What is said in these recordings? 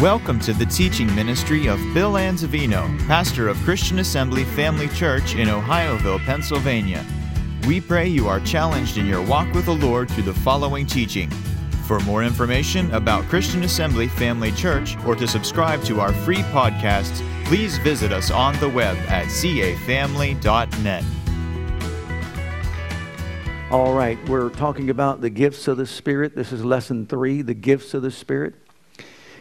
Welcome to the teaching ministry of Bill Anzavino, pastor of Christian Assembly Family Church in Ohioville, Pennsylvania. We pray you are challenged in your walk with the Lord through the following teaching. For more information about Christian Assembly Family Church or to subscribe to our free podcasts, please visit us on the web at cafamily.net. All right, we're talking about the gifts of the Spirit. This is lesson three the gifts of the Spirit.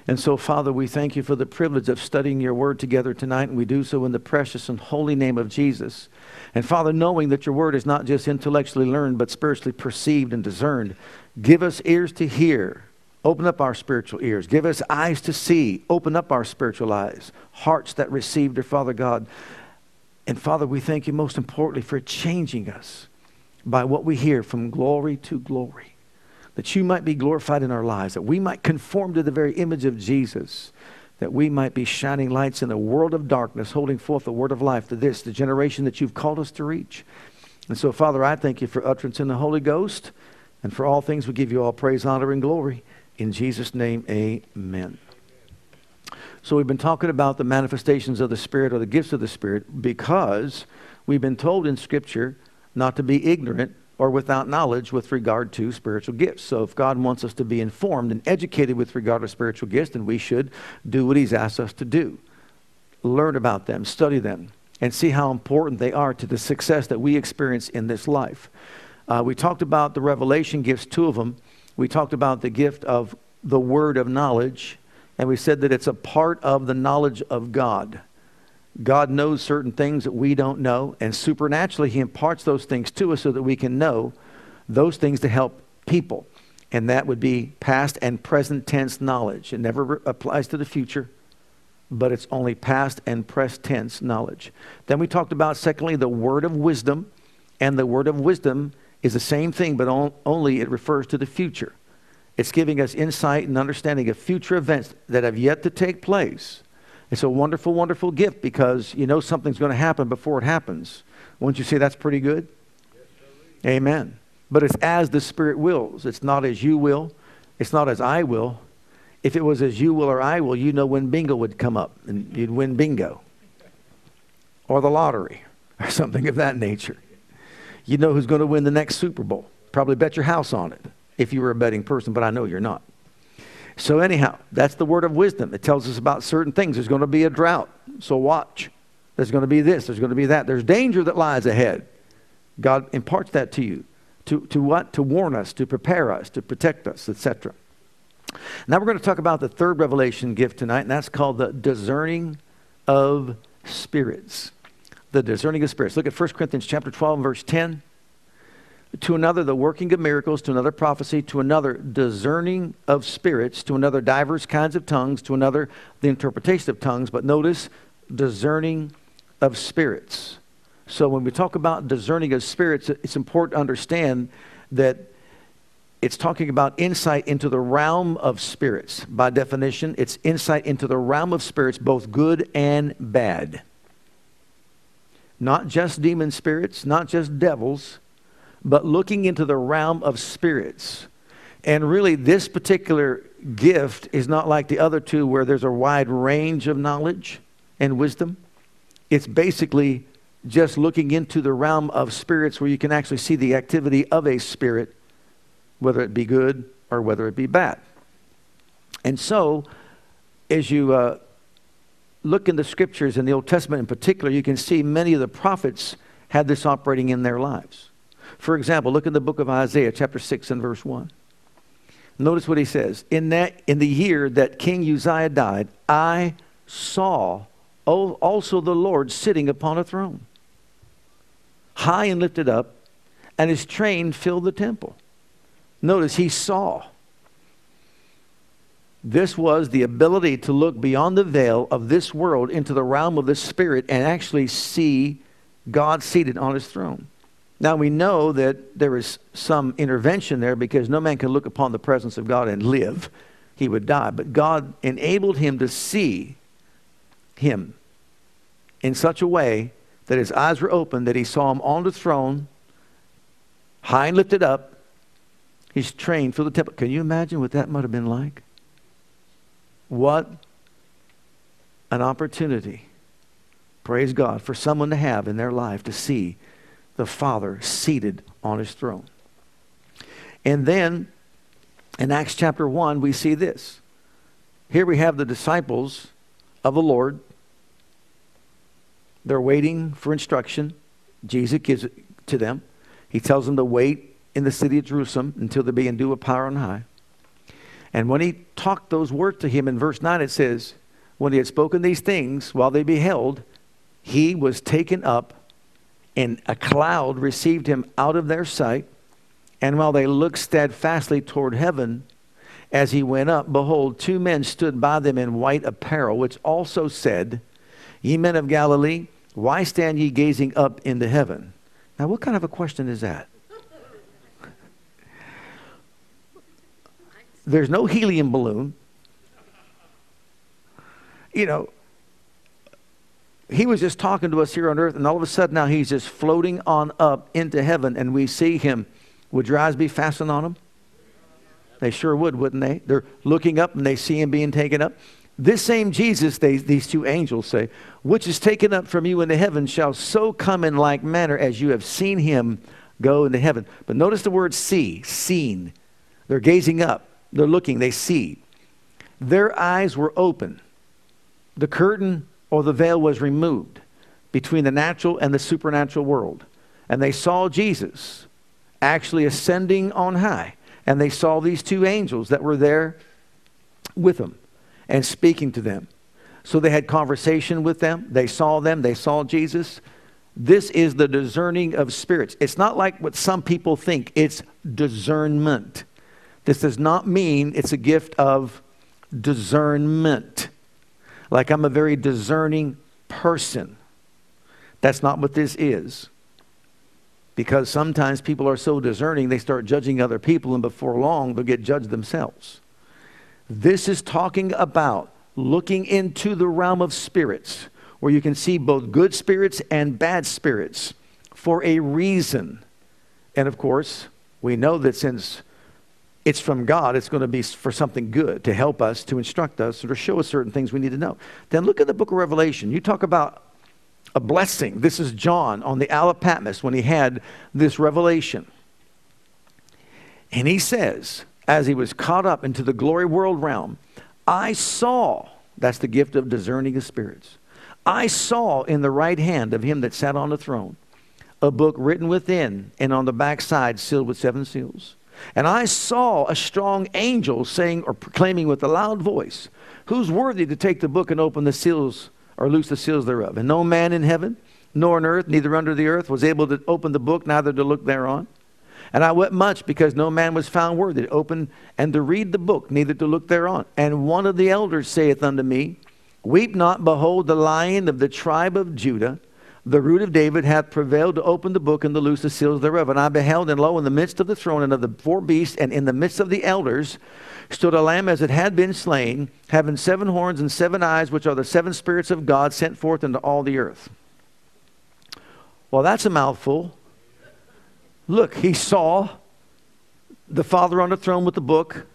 And so, Father, we thank you for the privilege of studying your word together tonight, and we do so in the precious and holy name of Jesus. And Father, knowing that your word is not just intellectually learned, but spiritually perceived and discerned, give us ears to hear. Open up our spiritual ears. Give us eyes to see. Open up our spiritual eyes. Hearts that receive, dear Father God. And Father, we thank you most importantly for changing us by what we hear from glory to glory that you might be glorified in our lives, that we might conform to the very image of Jesus, that we might be shining lights in a world of darkness, holding forth the word of life to this, the generation that you've called us to reach. And so, Father, I thank you for utterance in the Holy Ghost, and for all things we give you all praise, honor, and glory. In Jesus' name, amen. So, we've been talking about the manifestations of the Spirit or the gifts of the Spirit because we've been told in Scripture not to be ignorant or without knowledge with regard to spiritual gifts. So if God wants us to be informed and educated with regard to spiritual gifts, then we should do what He's asked us to do. Learn about them, study them, and see how important they are to the success that we experience in this life. Uh, we talked about the revelation gifts, two of them. We talked about the gift of the word of knowledge, and we said that it's a part of the knowledge of God. God knows certain things that we don't know, and supernaturally, He imparts those things to us so that we can know those things to help people. And that would be past and present tense knowledge. It never re- applies to the future, but it's only past and present tense knowledge. Then we talked about, secondly, the word of wisdom. And the word of wisdom is the same thing, but on, only it refers to the future. It's giving us insight and understanding of future events that have yet to take place it's a wonderful, wonderful gift because you know something's going to happen before it happens. Won't you say that's pretty good? Amen. But it's as the Spirit wills. It's not as you will. It's not as I will. If it was as you will or I will, you know when bingo would come up and you'd win bingo or the lottery or something of that nature. You know who's going to win the next Super Bowl. Probably bet your house on it if you were a betting person, but I know you're not. So, anyhow, that's the word of wisdom. It tells us about certain things. There's going to be a drought, so watch. There's going to be this, there's going to be that. There's danger that lies ahead. God imparts that to you. To, to what? To warn us, to prepare us, to protect us, etc. Now we're going to talk about the third revelation gift tonight, and that's called the discerning of spirits. The discerning of spirits. Look at 1 Corinthians chapter 12, verse 10 to another the working of miracles, to another prophecy, to another discerning of spirits, to another divers kinds of tongues, to another the interpretation of tongues. But notice discerning of spirits. So when we talk about discerning of spirits, it's important to understand that it's talking about insight into the realm of spirits. By definition, it's insight into the realm of spirits, both good and bad. Not just demon spirits, not just devils but looking into the realm of spirits. And really, this particular gift is not like the other two where there's a wide range of knowledge and wisdom. It's basically just looking into the realm of spirits where you can actually see the activity of a spirit, whether it be good or whether it be bad. And so, as you uh, look in the scriptures in the Old Testament in particular, you can see many of the prophets had this operating in their lives. For example, look in the book of Isaiah, chapter 6 and verse 1. Notice what he says. In, that, in the year that King Uzziah died, I saw also the Lord sitting upon a throne, high and lifted up, and his train filled the temple. Notice he saw. This was the ability to look beyond the veil of this world into the realm of the Spirit and actually see God seated on his throne. Now we know that there is some intervention there because no man can look upon the presence of God and live. He would die. But God enabled him to see him in such a way that his eyes were open, that he saw him on the throne, high and lifted up. He's trained for the temple. Can you imagine what that might have been like? What an opportunity, praise God, for someone to have in their life to see the Father seated on his throne. And then in Acts chapter 1, we see this. Here we have the disciples of the Lord. They're waiting for instruction. Jesus gives it to them. He tells them to wait in the city of Jerusalem until they be endued with power on high. And when he talked those words to him in verse 9, it says, When he had spoken these things while they beheld, he was taken up, and a cloud received him out of their sight. And while they looked steadfastly toward heaven, as he went up, behold, two men stood by them in white apparel, which also said, Ye men of Galilee, why stand ye gazing up into heaven? Now, what kind of a question is that? There's no helium balloon. You know, he was just talking to us here on earth, and all of a sudden now he's just floating on up into heaven, and we see him. Would your eyes be fastened on him? They sure would, wouldn't they? They're looking up and they see him being taken up. This same Jesus, they, these two angels say, which is taken up from you into heaven, shall so come in like manner as you have seen him go into heaven. But notice the word see, seen. They're gazing up, they're looking, they see. Their eyes were open. The curtain or the veil was removed between the natural and the supernatural world. And they saw Jesus actually ascending on high and they saw these two angels that were there with them and speaking to them. So they had conversation with them. They saw them. They saw Jesus. This is the discerning of spirits. It's not like what some people think, it's discernment. This does not mean it's a gift of discernment. Like I'm a very discerning person. That's not what this is because sometimes people are so discerning they start judging other people, and before long, they'll get judged themselves. This is talking about looking into the realm of spirits where you can see both good spirits and bad spirits for a reason. And of course, we know that since it's from God, it's going to be for something good to help us, to instruct us, or to show us certain things we need to know. Then look at the book of Revelation. You talk about a blessing. This is John on the Isle of Patmos when he had this revelation. And he says, as he was caught up into the glory world realm, I saw, that's the gift of discerning of spirits, I saw in the right hand of him that sat on the throne a book written within and on the backside sealed with seven seals. And I saw a strong angel saying or proclaiming with a loud voice, Who's worthy to take the book and open the seals or loose the seals thereof. And no man in heaven, nor on earth, neither under the earth, was able to open the book, neither to look thereon. And I wept much because no man was found worthy to open and to read the book, neither to look thereon. And one of the elders saith unto me, Weep not, behold, the lion of the tribe of Judah, the root of David, hath prevailed to open the book and to loose the seals thereof. And I beheld, and lo, in the midst of the throne and of the four beasts, and in the midst of the elders, stood a lamb as it had been slain, having seven horns and seven eyes, which are the seven spirits of God sent forth into all the earth. Well, that's a mouthful. Look, he saw the Father on the throne with the book.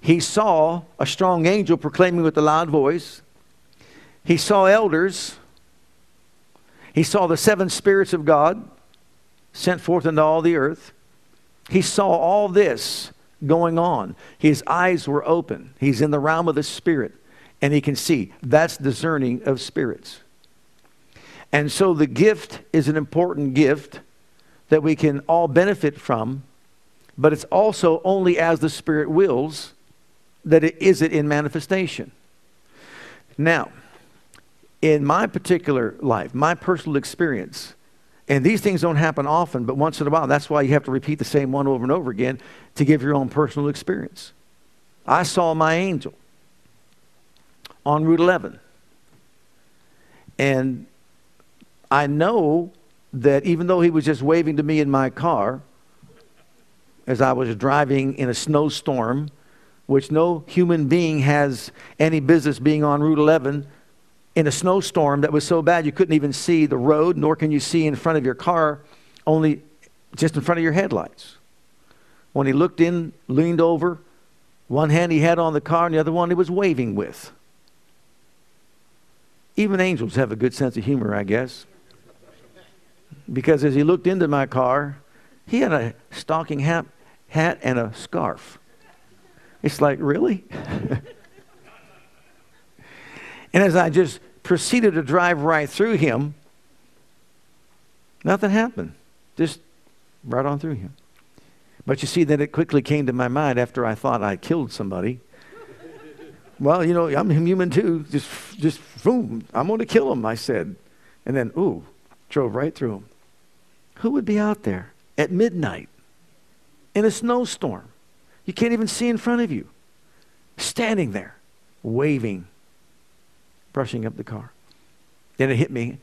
He saw a strong angel proclaiming with a loud voice. He saw elders. He saw the seven spirits of God sent forth into all the earth. He saw all this going on. His eyes were open. He's in the realm of the Spirit, and he can see. That's discerning of spirits. And so the gift is an important gift that we can all benefit from, but it's also only as the Spirit wills that it is it in manifestation. Now, in my particular life, my personal experience, and these things don't happen often, but once in a while, that's why you have to repeat the same one over and over again to give your own personal experience. I saw my angel on Route 11. And I know that even though he was just waving to me in my car as I was driving in a snowstorm, which no human being has any business being on Route 11, in a snowstorm that was so bad you couldn't even see the road, nor can you see in front of your car, only just in front of your headlights. When he looked in, leaned over, one hand he had on the car and the other one he was waving with. Even angels have a good sense of humor, I guess. Because as he looked into my car, he had a stocking hat, hat and a scarf. It's like, really? and as I just proceeded to drive right through him, nothing happened. Just right on through him. But you see, then it quickly came to my mind after I thought I killed somebody. well, you know, I'm human too. Just, just, boom, I'm going to kill him, I said. And then, ooh, drove right through him. Who would be out there at midnight in a snowstorm? You can't even see in front of you. Standing there, waving, brushing up the car. Then it hit me.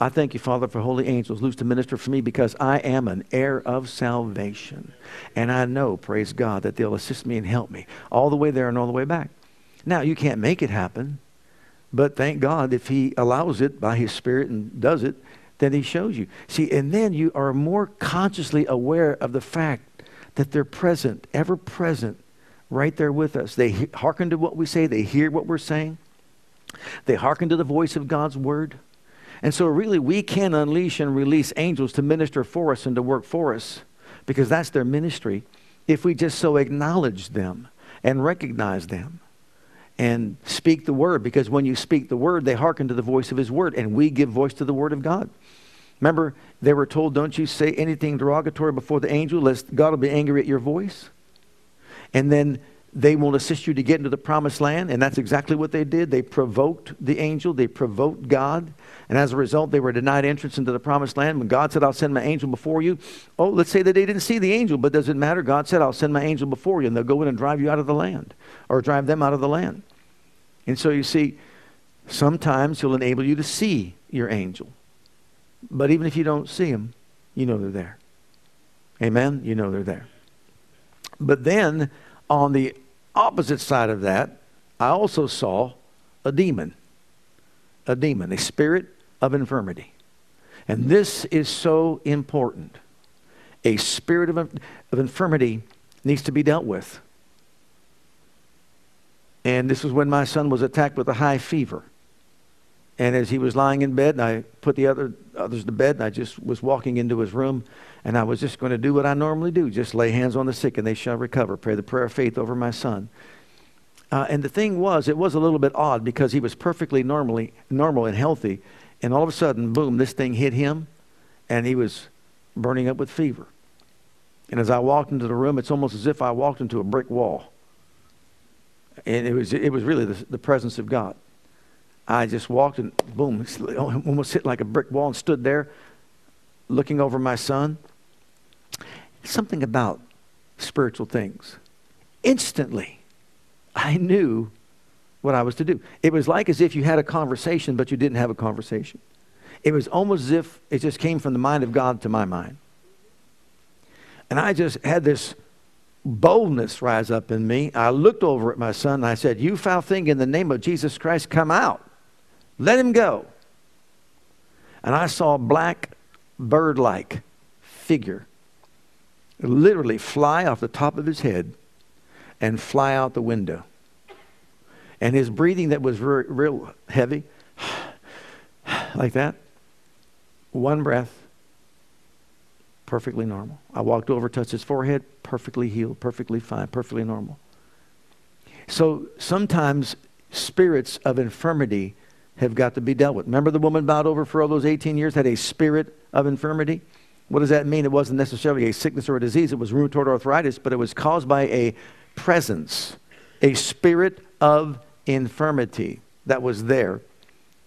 I thank you, Father, for holy angels loose to minister for me because I am an heir of salvation. And I know, praise God, that they'll assist me and help me all the way there and all the way back. Now, you can't make it happen, but thank God if He allows it by His Spirit and does it, then He shows you. See, and then you are more consciously aware of the fact that they're present, ever present, right there with us. They hearken to what we say, they hear what we're saying, they hearken to the voice of God's word. And so, really, we can unleash and release angels to minister for us and to work for us because that's their ministry if we just so acknowledge them and recognize them and speak the word. Because when you speak the word, they hearken to the voice of his word, and we give voice to the word of God. Remember, they were told, Don't you say anything derogatory before the angel, lest God will be angry at your voice. And then they will assist you to get into the promised land. And that's exactly what they did. They provoked the angel, they provoked God. And as a result, they were denied entrance into the promised land. When God said, I'll send my angel before you, oh, let's say that they didn't see the angel, but does it matter? God said, I'll send my angel before you, and they'll go in and drive you out of the land or drive them out of the land. And so you see, sometimes He'll enable you to see your angel. But even if you don't see Him, you know they're there. Amen? You know they're there. But then on the opposite side of that, I also saw a demon. A demon, a spirit of infirmity. And this is so important. A spirit of, of infirmity needs to be dealt with. And this was when my son was attacked with a high fever. And as he was lying in bed, and I put the other others to bed, and I just was walking into his room, and I was just going to do what I normally do just lay hands on the sick, and they shall recover. Pray the prayer of faith over my son. Uh, and the thing was, it was a little bit odd because he was perfectly normally normal and healthy, and all of a sudden, boom, this thing hit him, and he was burning up with fever. And as I walked into the room, it's almost as if I walked into a brick wall. And it was, it was really the, the presence of God. I just walked and boom, oh, almost hit like a brick wall and stood there looking over my son. Something about spiritual things. Instantly, I knew what I was to do. It was like as if you had a conversation, but you didn't have a conversation. It was almost as if it just came from the mind of God to my mind. And I just had this boldness rise up in me. I looked over at my son and I said, You foul thing, in the name of Jesus Christ, come out. Let him go. And I saw a black bird like figure literally fly off the top of his head and fly out the window. And his breathing that was real, real heavy, like that, one breath, perfectly normal. I walked over, touched his forehead, perfectly healed, perfectly fine, perfectly normal. So sometimes spirits of infirmity have got to be dealt with. Remember the woman bowed over for all those 18 years, had a spirit of infirmity? What does that mean? It wasn't necessarily a sickness or a disease, it was rheumatoid arthritis, but it was caused by a presence, a spirit of infirmity that was there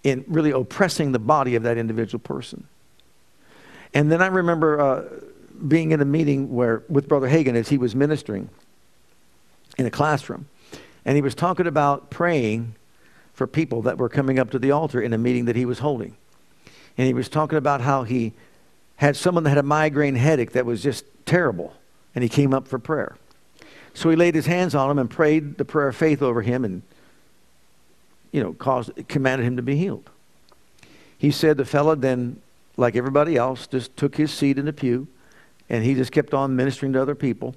in really oppressing the body of that individual person. And then I remember uh, being in a meeting where with Brother Hagin as he was ministering in a classroom, and he was talking about praying for people that were coming up to the altar in a meeting that he was holding. And he was talking about how he had someone that had a migraine headache that was just terrible, and he came up for prayer. So he laid his hands on him and prayed the prayer of faith over him and, you know, caused, commanded him to be healed. He said the fellow then, like everybody else, just took his seat in the pew and he just kept on ministering to other people.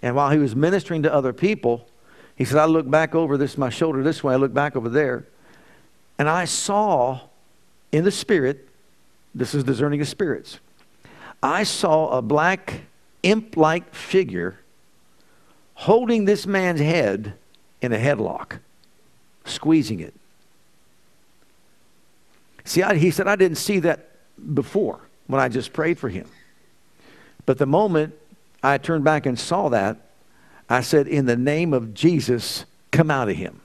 And while he was ministering to other people, he said, I look back over this, my shoulder this way, I look back over there, And I saw in the spirit, this is discerning of spirits, I saw a black imp like figure holding this man's head in a headlock, squeezing it. See, I, he said, I didn't see that before when I just prayed for him. But the moment I turned back and saw that, I said, In the name of Jesus, come out of him.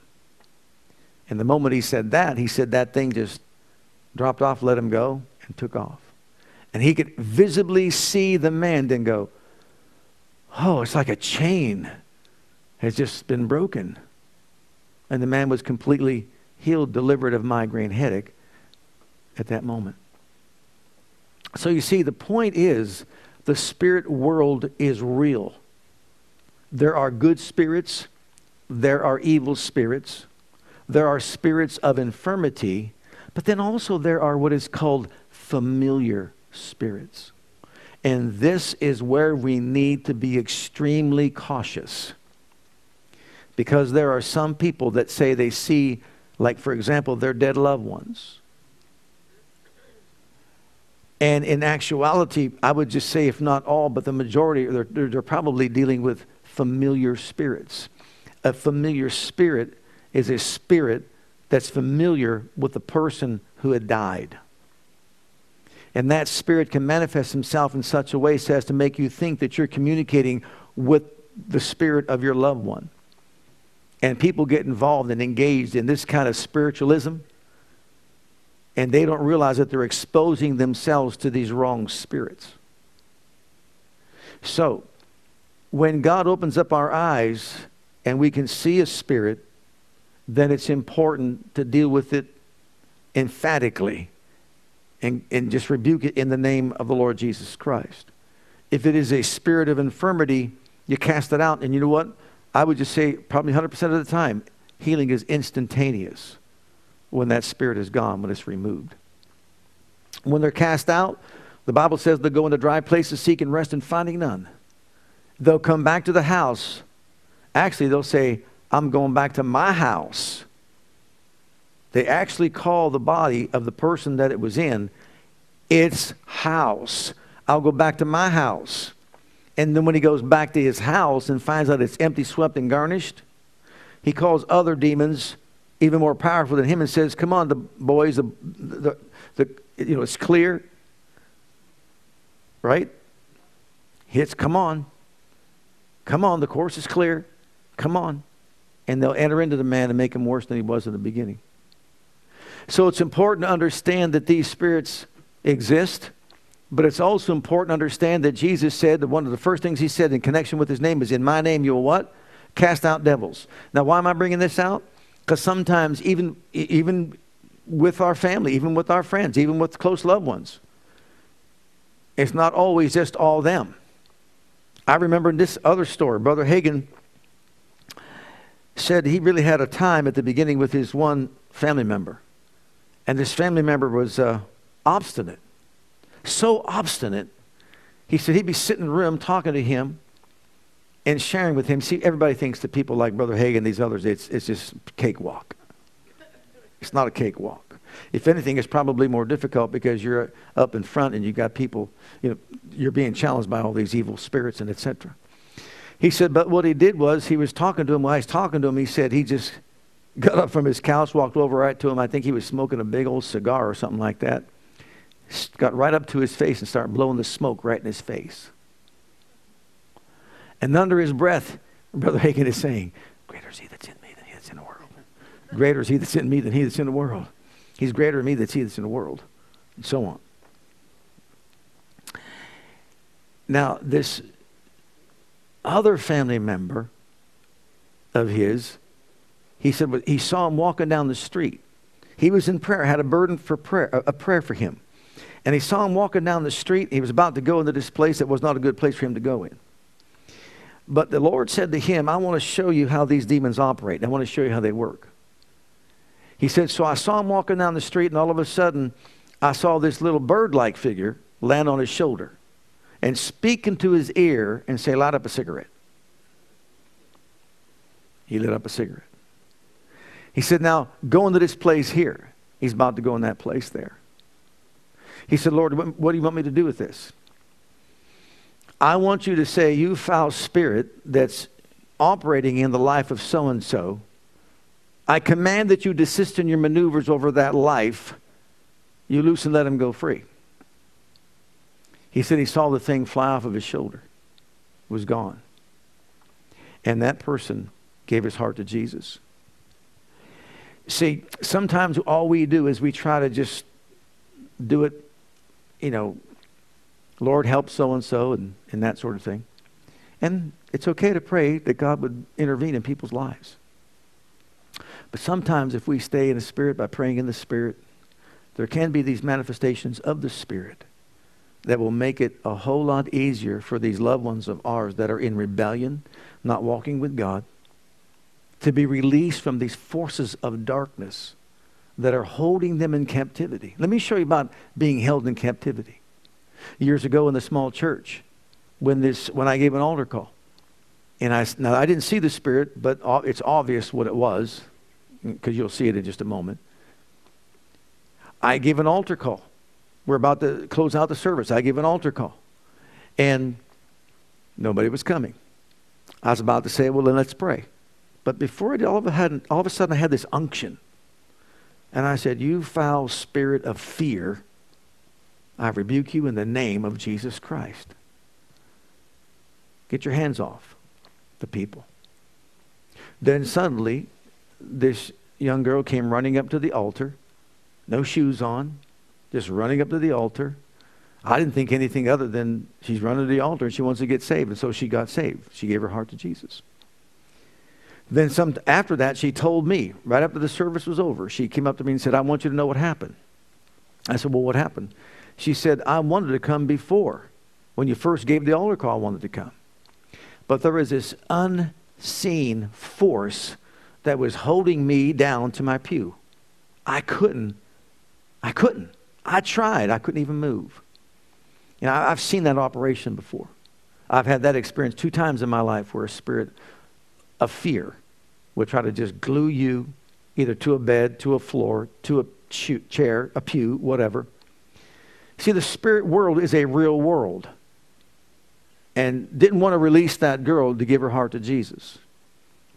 And the moment he said that, he said that thing just dropped off, let him go, and took off. And he could visibly see the man then go, Oh, it's like a chain has just been broken. And the man was completely healed, delivered of migraine headache at that moment. So you see, the point is the spirit world is real. There are good spirits, there are evil spirits, there are spirits of infirmity, but then also there are what is called familiar spirits. And this is where we need to be extremely cautious. Because there are some people that say they see, like, for example, their dead loved ones. And in actuality, I would just say, if not all, but the majority, they're, they're probably dealing with familiar spirits. A familiar spirit is a spirit that's familiar with the person who had died. And that spirit can manifest himself in such a way so as to make you think that you're communicating with the spirit of your loved one. And people get involved and engaged in this kind of spiritualism and they don't realize that they're exposing themselves to these wrong spirits. So, when God opens up our eyes and we can see a spirit, then it's important to deal with it emphatically and, and just rebuke it in the name of the Lord Jesus Christ. If it is a spirit of infirmity, you cast it out. And you know what? I would just say, probably 100% of the time, healing is instantaneous when that spirit is gone, when it's removed. When they're cast out, the Bible says they'll go into dry places seeking rest and finding none. They'll come back to the house. Actually, they'll say, I'm going back to my house. They actually call the body of the person that it was in its house. I'll go back to my house. And then when he goes back to his house and finds out it's empty, swept, and garnished, he calls other demons even more powerful than him and says, Come on, the boys, the, the, the, you know, it's clear. Right? Hits, come on. Come on, the course is clear. Come on. And they'll enter into the man and make him worse than he was in the beginning. So it's important to understand that these spirits exist, but it's also important to understand that Jesus said that one of the first things he said in connection with his name is, In my name you will what? Cast out devils. Now, why am I bringing this out? Because sometimes, even, even with our family, even with our friends, even with close loved ones, it's not always just all them. I remember in this other story, Brother Hagin said he really had a time at the beginning with his one family member. And this family member was uh, obstinate. So obstinate. He said he'd be sitting in the room talking to him, and sharing with him. See, everybody thinks that people like Brother Hagin, these others, it's, it's just cakewalk. It's not a cakewalk. If anything, it's probably more difficult because you're up in front and you've got people, you know, you're being challenged by all these evil spirits and etc. He said, but what he did was he was talking to him. While he's talking to him, he said he just got up from his couch, walked over right to him. I think he was smoking a big old cigar or something like that. Got right up to his face and started blowing the smoke right in his face. And under his breath, Brother Hagin is saying, Greater is he that's in me than he that's in the world. Greater is he that's in me than he that's in the world. He's greater than me that's he that's in the world. And so on. Now, this other family member of his, he said he saw him walking down the street. He was in prayer, had a burden for prayer, a prayer for him. And he saw him walking down the street. He was about to go into this place that was not a good place for him to go in. But the Lord said to him, I want to show you how these demons operate. I want to show you how they work. He said, So I saw him walking down the street, and all of a sudden, I saw this little bird like figure land on his shoulder and speak into his ear and say, Light up a cigarette. He lit up a cigarette. He said, Now go into this place here. He's about to go in that place there. He said, Lord, what do you want me to do with this? I want you to say, You foul spirit that's operating in the life of so and so, I command that you desist in your maneuvers over that life. You loose and let him go free. He said he saw the thing fly off of his shoulder, was gone. And that person gave his heart to Jesus. See, sometimes all we do is we try to just do it, you know, Lord help so and so and that sort of thing. And it's okay to pray that God would intervene in people's lives. But sometimes if we stay in the Spirit by praying in the Spirit, there can be these manifestations of the Spirit that will make it a whole lot easier for these loved ones of ours that are in rebellion, not walking with God, to be released from these forces of darkness that are holding them in captivity. Let me show you about being held in captivity. Years ago in the small church, when, this, when I gave an altar call, and I, now I didn't see the Spirit, but it's obvious what it was, because you'll see it in just a moment. I gave an altar call. We're about to close out the service. I gave an altar call. And nobody was coming. I was about to say, well, then let's pray. But before it, all of, a, had, all of a sudden, I had this unction. And I said, You foul spirit of fear, I rebuke you in the name of Jesus Christ. Get your hands off the people. Then suddenly, this young girl came running up to the altar, no shoes on, just running up to the altar. I didn't think anything other than she's running to the altar and she wants to get saved. And so she got saved. She gave her heart to Jesus. Then some after that, she told me, right after the service was over, she came up to me and said, I want you to know what happened. I said, Well, what happened? She said, I wanted to come before. When you first gave the altar call, I wanted to come. But there was this unseen force that was holding me down to my pew. I couldn't. I couldn't. I tried. I couldn't even move. You know, I've seen that operation before. I've had that experience two times in my life where a spirit of fear would try to just glue you either to a bed, to a floor, to a chair, a pew, whatever. See, the spirit world is a real world and didn't want to release that girl to give her heart to Jesus.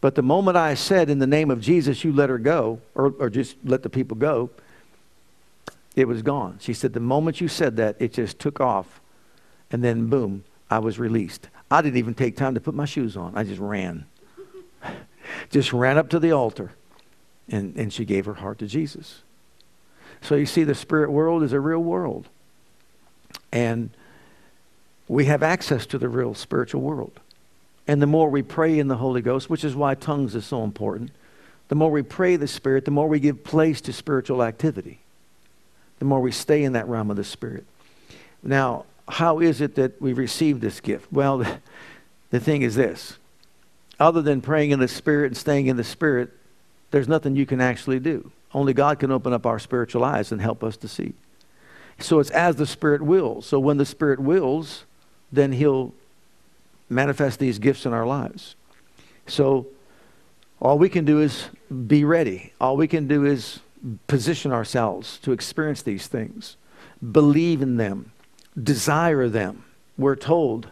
But the moment I said, in the name of Jesus, you let her go, or, or just let the people go, it was gone. She said, the moment you said that, it just took off. And then, boom, I was released. I didn't even take time to put my shoes on. I just ran. just ran up to the altar. And, and she gave her heart to Jesus. So you see, the spirit world is a real world. And we have access to the real spiritual world. And the more we pray in the Holy Ghost, which is why tongues is so important, the more we pray the Spirit, the more we give place to spiritual activity, the more we stay in that realm of the Spirit. Now, how is it that we receive this gift? Well, the thing is this other than praying in the Spirit and staying in the Spirit, there's nothing you can actually do. Only God can open up our spiritual eyes and help us to see. So it's as the Spirit wills. So when the Spirit wills, then He'll manifest these gifts in our lives. So all we can do is be ready. All we can do is position ourselves to experience these things, believe in them, desire them. We're told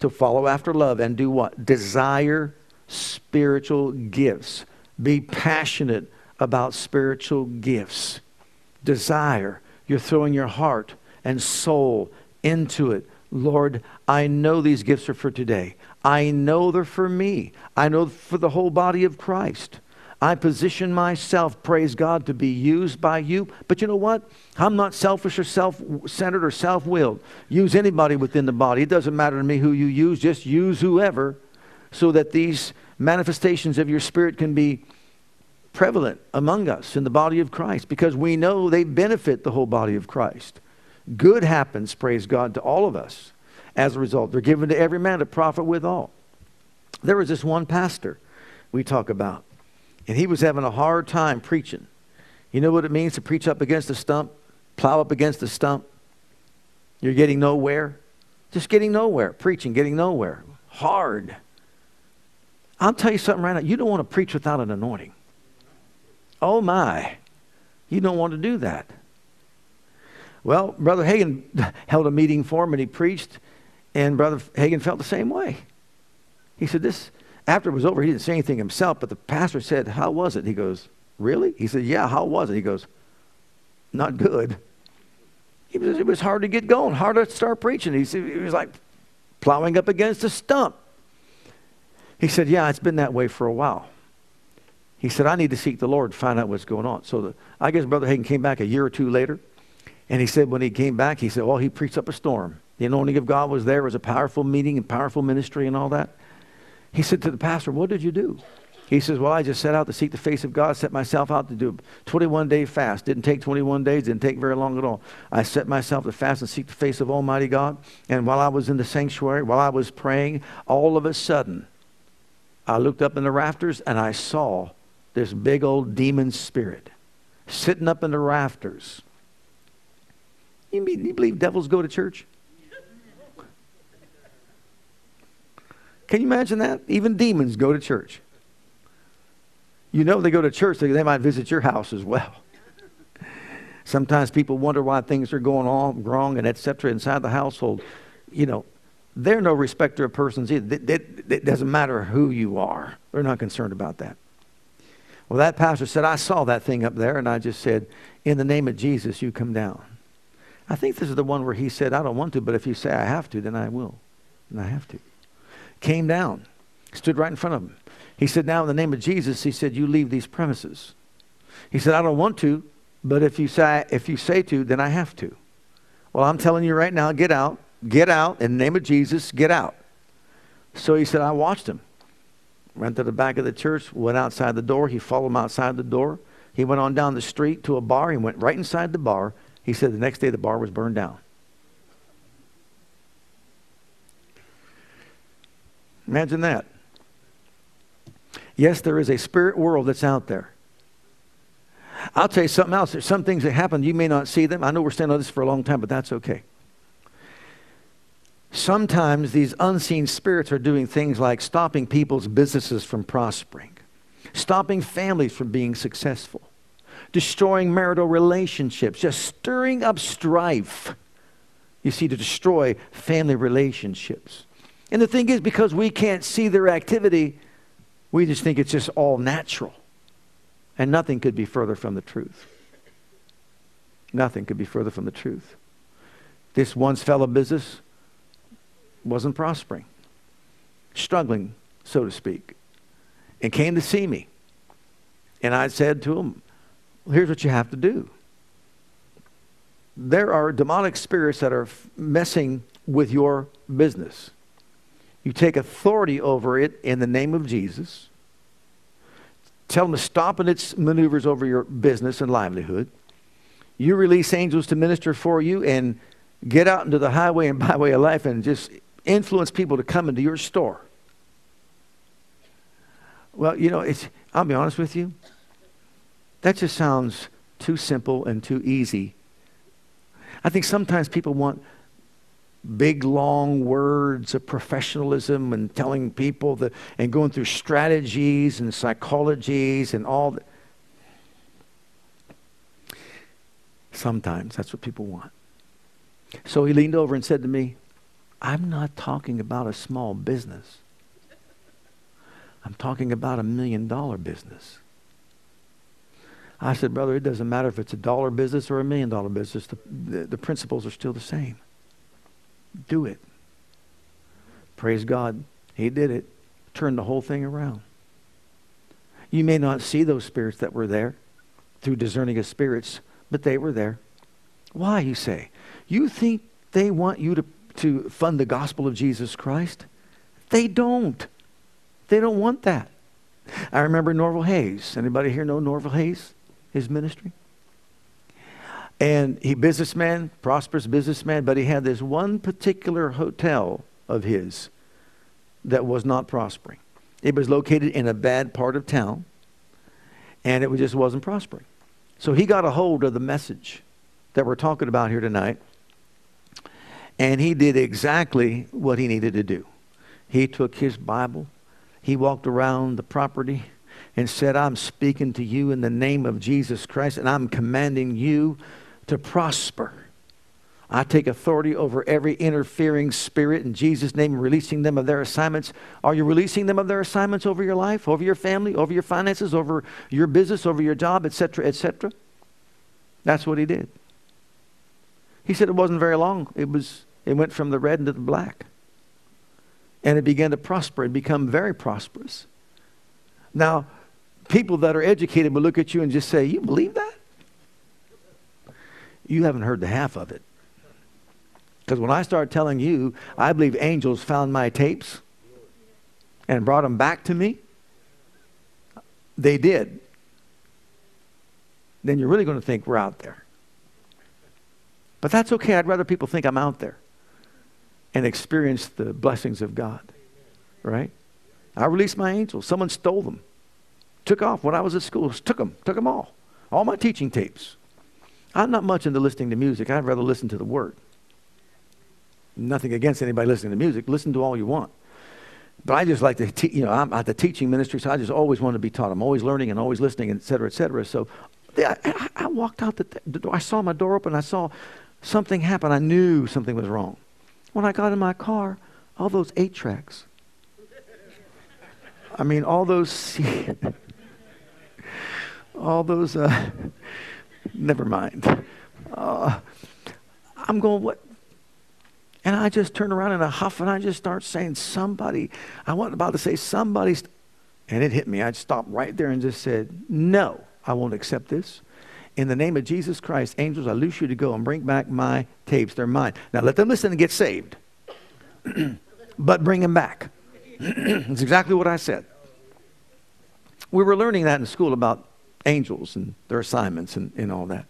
to follow after love and do what? Desire spiritual gifts. Be passionate about spiritual gifts. Desire. You're throwing your heart and soul into it Lord, I know these gifts are for today. I know they're for me. I know for the whole body of Christ. I position myself, praise God, to be used by you. But you know what? I'm not selfish or self centered or self willed. Use anybody within the body. It doesn't matter to me who you use, just use whoever so that these manifestations of your spirit can be prevalent among us in the body of Christ because we know they benefit the whole body of Christ. Good happens, praise God, to all of us as a result. They're given to every man to profit withal. There was this one pastor we talk about, and he was having a hard time preaching. You know what it means to preach up against a stump, plow up against a stump? You're getting nowhere. Just getting nowhere. Preaching, getting nowhere. Hard. I'll tell you something right now. You don't want to preach without an anointing. Oh my. You don't want to do that. Well, Brother Hagin held a meeting for him and he preached, and Brother Hagin felt the same way. He said, This, after it was over, he didn't say anything himself, but the pastor said, How was it? He goes, Really? He said, Yeah, how was it? He goes, Not good. It was, it was hard to get going, hard to start preaching. He, said, was like plowing up against a stump. He said, Yeah, it's been that way for a while. He said, I need to seek the Lord, find out what's going on. So the, I guess Brother Hagin came back a year or two later. And he said, when he came back, he said, Well, he preached up a storm. The anointing of God was there. It was a powerful meeting and powerful ministry and all that. He said to the pastor, What did you do? He says, Well, I just set out to seek the face of God, set myself out to do a 21 day fast. Didn't take 21 days, didn't take very long at all. I set myself to fast and seek the face of Almighty God. And while I was in the sanctuary, while I was praying, all of a sudden, I looked up in the rafters and I saw this big old demon spirit sitting up in the rafters. You, mean, you believe devils go to church? Can you imagine that? Even demons go to church. You know they go to church, they, they might visit your house as well. Sometimes people wonder why things are going on wrong and etc. inside the household. You know, they're no respecter of persons either. It, doesn't matter who you are. They're not concerned about that. Well, that pastor said, I saw that thing up there, and I just said, In the name of Jesus, you come down. I think this is the one where he said, I don't want to, but if you say I have to, then I will. And I have to. Came down, stood right in front of him. He said, Now, in the name of Jesus, he said, You leave these premises. He said, I don't want to, but if you say, if you say to, then I have to. Well, I'm telling you right now, get out. Get out. In the name of Jesus, get out. So he said, I watched him. Went to the back of the church, went outside the door. He followed him outside the door. He went on down the street to a bar. He went right inside the bar. He said the next day the bar was burned down. Imagine that. Yes, there is a spirit world that's out there. I'll tell you something else. There's some things that happen, you may not see them. I know we're standing on this for a long time, but that's okay. Sometimes these unseen spirits are doing things like stopping people's businesses from prospering, stopping families from being successful, destroying marital relationships, just stirring up strife, you see, to destroy family relationships. And the thing is, because we can't see their activity, we just think it's just all natural. And nothing could be further from the truth. Nothing could be further from the truth. This once fellow business wasn't prospering, struggling, so to speak, and came to see me. And I said to him, well, Here's what you have to do. There are demonic spirits that are messing with your business. You take authority over it in the name of Jesus. Tell them to stop in its maneuvers over your business and livelihood. You release angels to minister for you and get out into the highway and byway of life and just influence people to come into your store. Well, you know, it's, I'll be honest with you. That just sounds too simple and too easy. I think sometimes people want big long words of professionalism and telling people that and going through strategies and psychologies and all that. Sometimes that's what people want. So he leaned over and said to me, I'm not talking about a small business. I'm talking about a million dollar business. I said, Brother, it doesn't matter if it's a dollar business or a million dollar business, the, the, the principles are still the same do it. Praise God. He did it. Turned the whole thing around. You may not see those spirits that were there through discerning of spirits, but they were there. Why, you say? You think they want you to, to fund the gospel of Jesus Christ? They don't. They don't want that. I remember Norval Hayes. Anybody here know Norval Hayes? His ministry? And he businessman, prosperous businessman, but he had this one particular hotel of his that was not prospering. It was located in a bad part of town, and it just wasn't prospering. So he got a hold of the message that we're talking about here tonight, and he did exactly what he needed to do. He took his Bible, he walked around the property, and said, I'm speaking to you in the name of Jesus Christ, and I'm commanding you to prosper. I take authority over every interfering spirit in Jesus' name, releasing them of their assignments. Are you releasing them of their assignments over your life, over your family, over your finances, over your business, over your job, etc., etc.? That's what he did. He said it wasn't very long. It was it went from the red into the black. And it began to prosper and become very prosperous. Now, people that are educated will look at you and just say, You believe that? You haven't heard the half of it. Because when I start telling you, I believe angels found my tapes and brought them back to me, they did. Then you're really going to think we're out there. But that's okay. I'd rather people think I'm out there and experience the blessings of God. Right? I released my angels. Someone stole them. Took off when I was at school. Took them. Took them all. All my teaching tapes. I'm not much into listening to music. I'd rather listen to the Word. Nothing against anybody listening to music. Listen to all you want. But I just like to, te- you know, I'm at the teaching ministry, so I just always want to be taught. I'm always learning and always listening, et cetera, et cetera. So I, I, I walked out the, the door. I saw my door open. I saw something happen. I knew something was wrong. When I got in my car, all those eight tracks. I mean, all those, all those, uh, never mind. Uh, I'm going, what? And I just turn around in a huff and I just start saying, somebody, I wasn't about to say somebody, and it hit me. I stopped right there and just said, no, I won't accept this. In the name of Jesus Christ, angels, I loose you to go and bring back my tapes. They're mine. Now let them listen and get saved. but bring them back. That's exactly what I said. We were learning that in school about angels and their assignments and, and all that.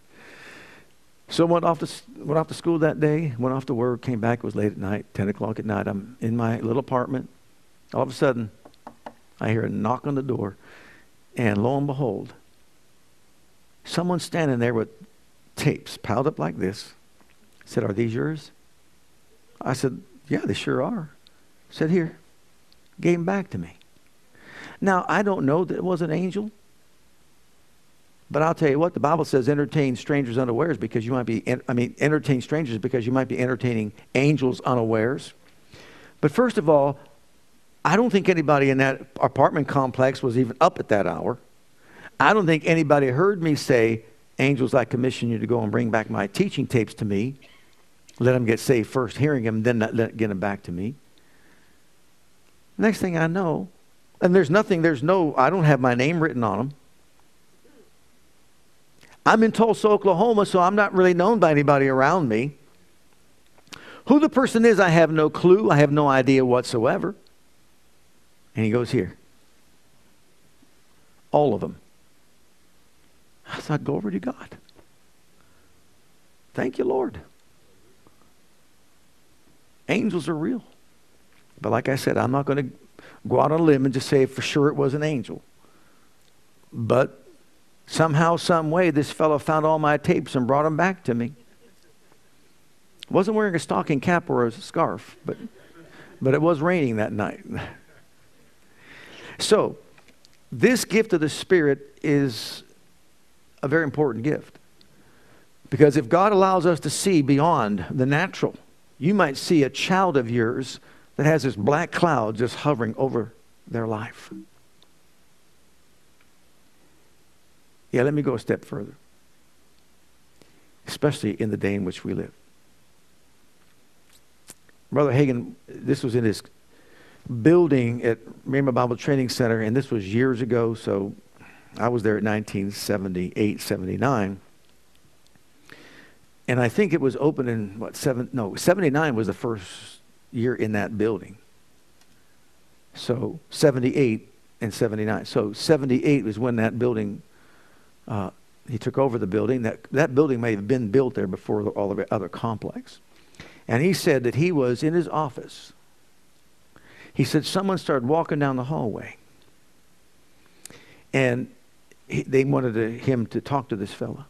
So went off to went off to school that day. Went off to work. Came back. It was late at night, ten o'clock at night. I'm in my little apartment. All of a sudden, I hear a knock on the door, and lo and behold, someone standing there with tapes piled up like this. Said, "Are these yours?" I said, "Yeah, they sure are." Said, "Here." Gave them back to me. Now I don't know that it was an angel. But I'll tell you what, the Bible says entertain strangers unawares because you might be, I mean, entertain strangers because you might be entertaining angels unawares. But first of all, I don't think anybody in that apartment complex was even up at that hour. I don't think anybody heard me say, Angels, I commission you to go and bring back my teaching tapes to me. Let them get saved first, hearing them, then let, get them back to me. Next thing I know, and there's nothing, there's no, I don't have my name written on them. I'm in Tulsa, Oklahoma, so I'm not really known by anybody around me. Who the person is, I have no clue. I have no idea whatsoever. And he goes here. All of them. I thought, glory to God. Thank you, Lord. Angels are real. But like I said, I'm not going to go out on a limb and just say for sure it was an angel. But Somehow, some way, this fellow found all my tapes and brought them back to me. Wasn't wearing a stocking cap or a scarf, but, but it was raining that night. so, this gift of the Spirit is a very important gift. Because if God allows us to see beyond the natural, you might see a child of yours that has this black cloud just hovering over their life. Yeah, let me go a step further, especially in the day in which we live. Brother Hagin, this was in his building at Rhema Bible Training Center, and this was years ago, so I was there at 1978, 79. And I think it was open in, what, seven, no, 79 was the first year in that building. So 78 and 79. So 78 was when that building uh, he took over the building. That, that building may have been built there before the, all the other complex. And he said that he was in his office. He said someone started walking down the hallway. And he, they wanted to, him to talk to this fella.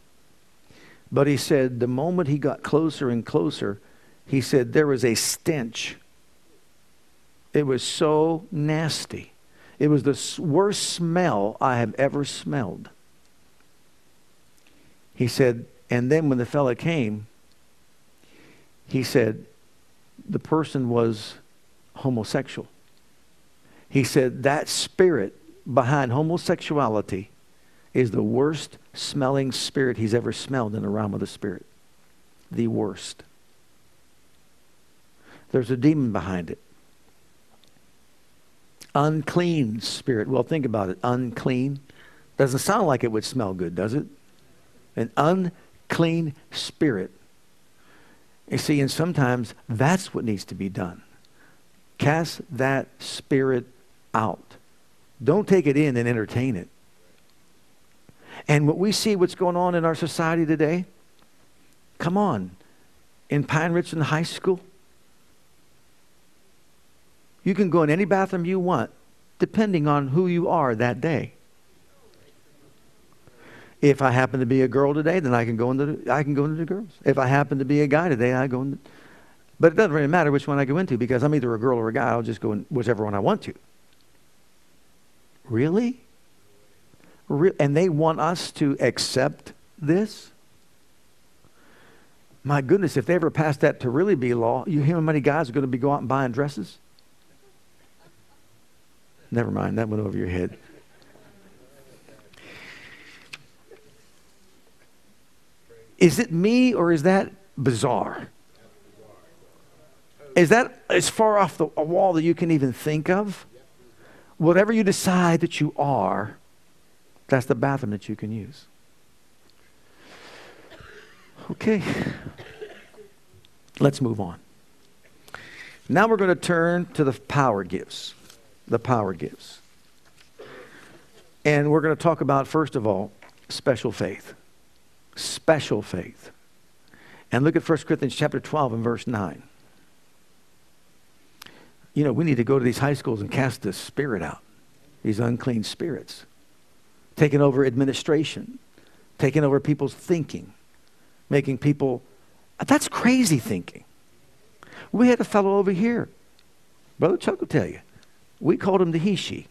But he said the moment he got closer and closer, he said there was a stench. It was so nasty. It was the worst smell I have ever smelled. He said, and then when the fella came, he said, the person was homosexual. He said, that spirit behind homosexuality is the worst smelling spirit he's ever smelled in the realm of the spirit. The worst. There's a demon behind it. Unclean spirit. Well, think about it. Unclean. Doesn't sound like it would smell good, does it? An unclean spirit. You see, and sometimes that's what needs to be done. Cast that spirit out. Don't take it in and entertain it. And what we see what's going on in our society today, come on, in Pine Richland High School, you can go in any bathroom you want, depending on who you are that day. If I happen to be a girl today, then I can go into the, I can go into the girls. If I happen to be a guy today, I go into. But it doesn't really matter which one I go into because I'm either a girl or a guy. I'll just go in whichever one I want to. Really? Re- and they want us to accept this? My goodness, if they ever pass that to really be law, you hear how many guys are going to be going out and buying dresses? Never mind, that went over your head. Is it me or is that bizarre? Is that as far off the wall that you can even think of? Whatever you decide that you are, that's the bathroom that you can use. Okay. Let's move on. Now we're going to turn to the power gifts. The power gifts. And we're going to talk about, first of all, special faith. Special faith. And look at 1 Corinthians chapter 12 and verse 9. You know, we need to go to these high schools and cast this spirit out, these unclean spirits taking over administration, taking over people's thinking, making people. That's crazy thinking. We had a fellow over here. Brother Chuck will tell you. We called him the he she.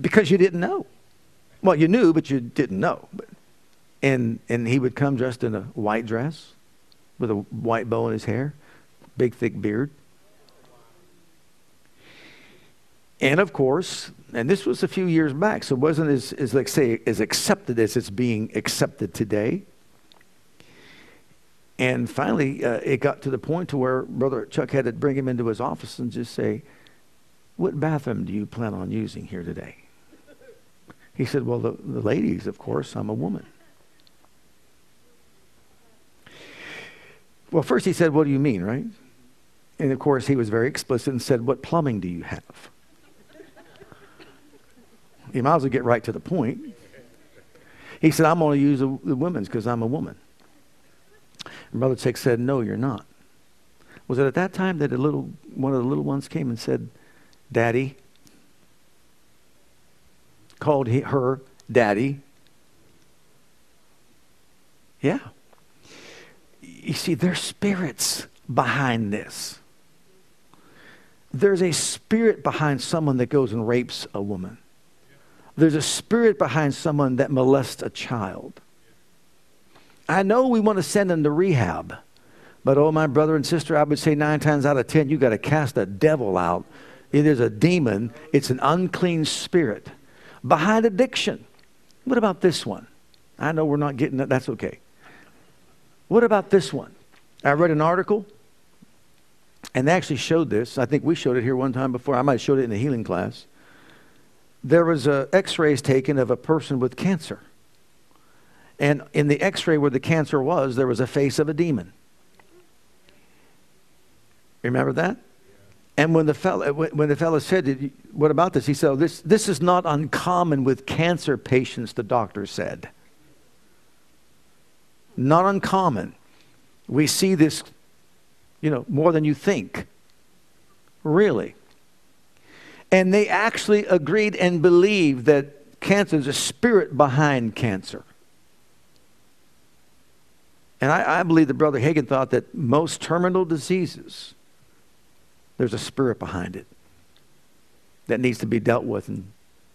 Because you didn't know. Well, you knew, but you didn't know. And, and he would come dressed in a white dress with a white bow in his hair, big, thick beard. And of course, and this was a few years back, so it wasn't as, as like say, as accepted as it's being accepted today. And finally, uh, it got to the point to where Brother Chuck had to bring him into his office and just say, what bathroom do you plan on using here today? He said, well, the, the ladies, of course, I'm a woman. Well, first he said, what do you mean, right? And of course, he was very explicit and said, what plumbing do you have? You might as well get right to the point. He said, I'm going to use the, women's because I'm a woman. And Brother Chick said, No, you're not. Was it at that time that a little, one of the little ones came and said, Daddy? Called he, her Daddy. Yeah. You see, there's spirits behind this. There's a spirit behind someone that goes and rapes a woman. There's a spirit behind someone that molests a child. I know we want to send them to rehab, but oh, my brother and sister, I would say nine times out of ten, you got to cast a devil out. It is a demon, it's an unclean spirit. Behind addiction. What about this one? I know we're not getting that, that's okay. What about this one? I read an article, and they actually showed this. I think we showed it here one time before. I might have showed it in the healing class there was a x-rays taken of a person with cancer. And in the x-ray where the cancer was, there was a face of a demon. Remember that? And when the fellow, uh, when the fellow said, "What about this?" He said, oh, "This this is not uncommon with cancer patients." The doctor said, "Not uncommon. We see this, you know, more than you think." Really. And they actually agreed and believed that cancer is a spirit behind cancer. And I, I believe that Brother Hagin thought that most terminal diseases, there's a spirit behind it. that needs to be dealt with and,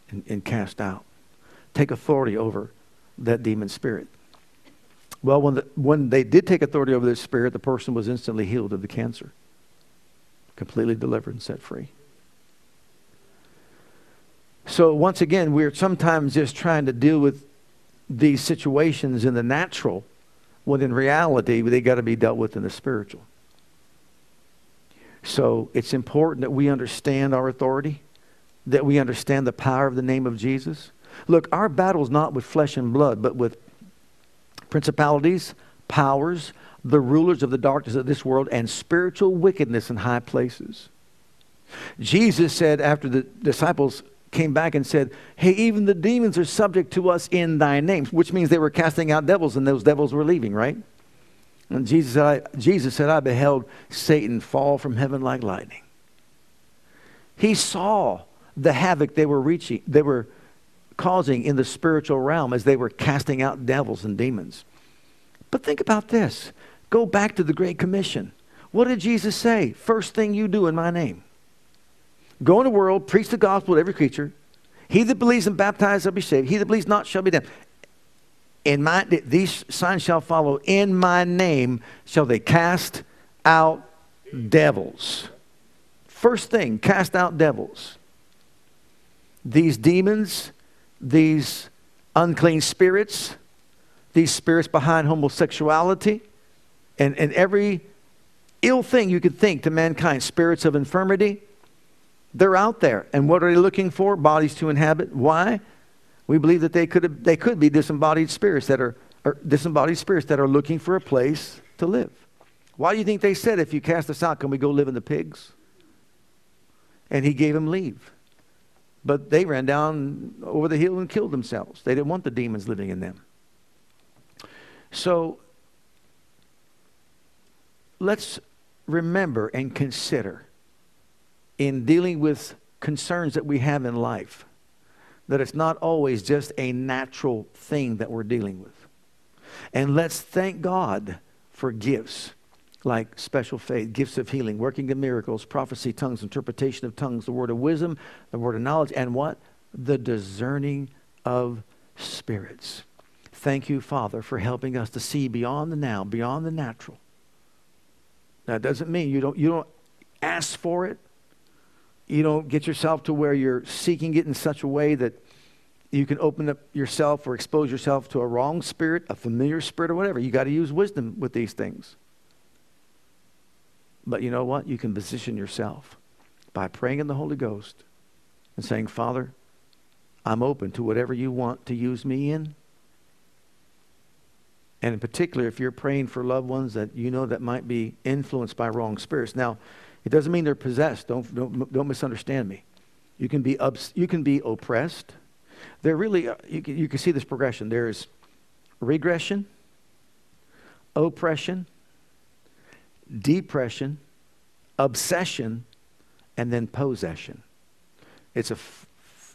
and, and cast out. Take authority over that demon spirit. Well, when, the, when they did take authority over this spirit, the person was instantly healed of the cancer, completely delivered and set free. So, once again, we're sometimes just trying to deal with these situations in the natural when in reality they got to be dealt with in the spiritual. So, it's important that we understand our authority, that we understand the power of the name of Jesus. Look, our battle is not with flesh and blood, but with principalities, powers, the rulers of the darkness of this world, and spiritual wickedness in high places. Jesus said after the disciples came back and said, Hey, even the demons are subject to us in thy name, which means they were casting out devils and those devils were leaving, right? And Jesus said, I, Jesus said, I beheld Satan fall from heaven like lightning. He saw the havoc they were reaching, they were causing in the spiritual realm as they were casting out devils and demons. But think about this. Go back to the Great Commission. What did Jesus say? First thing you do in my name. Go in the world, preach the gospel to every creature. He that believes and baptized shall be saved. He that believes not shall be damned. In my, these signs shall follow. In my name shall they cast out devils. First thing, cast out devils. These demons, these unclean spirits, these spirits behind homosexuality, and, and every ill thing you could think to mankind, spirits of infirmity, they're out there. And what are they looking for? Bodies to inhabit. Why? We believe that they could, have, they could be disembodied spirits that are disembodied spirits that are looking for a place to live. Why do you think they said, if you cast us out, can we go live in the pigs? And he gave them leave. But they ran down over the hill and killed themselves. They didn't want the demons living in them. So let's remember and consider in dealing with concerns that we have in life that it's not always just a natural thing that we're dealing with. And let's thank God for gifts like special faith, gifts of healing, working of miracles, prophecy, tongues, interpretation of tongues, the word of wisdom, the word of knowledge, and what? The discerning of spirits. Thank you, Father, for helping us to see beyond the now, beyond the natural. That doesn't mean you don't, you don't ask for it, you don't get yourself to where you're seeking it in such a way that you can open up yourself or expose yourself to a wrong spirit, a familiar spirit, or whatever. You got to use wisdom with these things. But you know what? You can position yourself by praying in the Holy Ghost and saying, Father, I'm open to whatever you want to use me in. And in particular, if you're praying for loved ones that you know that might be influenced by wrong spirits. Now, it doesn't mean they're possessed. Don't, don't, don't misunderstand me. You can be, you can be oppressed. There really, uh, you can, you can see this progression. There's regression, oppression, depression, obsession, and then possession. It's a,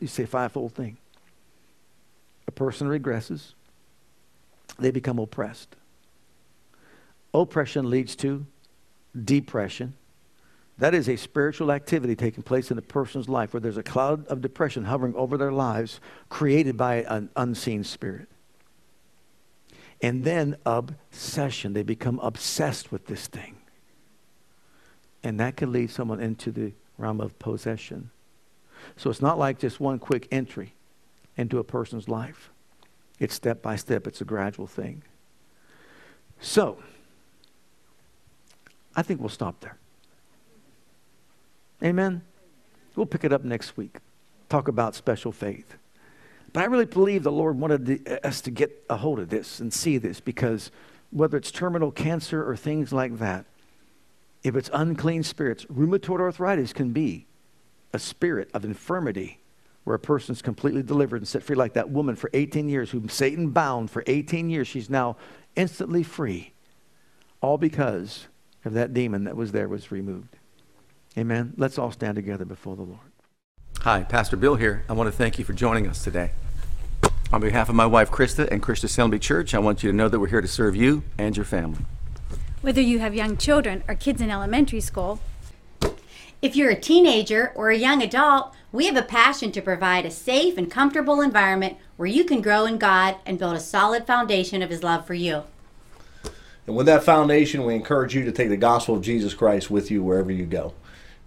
you say, fivefold thing. A person regresses, they become oppressed. Oppression leads to depression. That is a spiritual activity taking place in a person's life where there's a cloud of depression hovering over their lives created by an unseen spirit. And then obsession. They become obsessed with this thing. And that can lead someone into the realm of possession. So it's not like just one quick entry into a person's life. It's step by step, it's a gradual thing. So, I think we'll stop there. Amen? We'll pick it up next week. Talk about special faith. But I really believe the Lord wanted us to get a hold of this and see this because whether it's terminal cancer or things like that, if it's unclean spirits, rheumatoid arthritis can be a spirit of infirmity where a person's completely delivered and set free, like that woman for 18 years whom Satan bound for 18 years. She's now instantly free, all because of that demon that was there was removed. Amen. Let's all stand together before the Lord. Hi, Pastor Bill here. I want to thank you for joining us today. On behalf of my wife, Krista, and Christian Assembly Church, I want you to know that we're here to serve you and your family. Whether you have young children or kids in elementary school, If you're a teenager or a young adult, we have a passion to provide a safe and comfortable environment where you can grow in God and build a solid foundation of His love for you. And with that foundation, we encourage you to take the gospel of Jesus Christ with you wherever you go.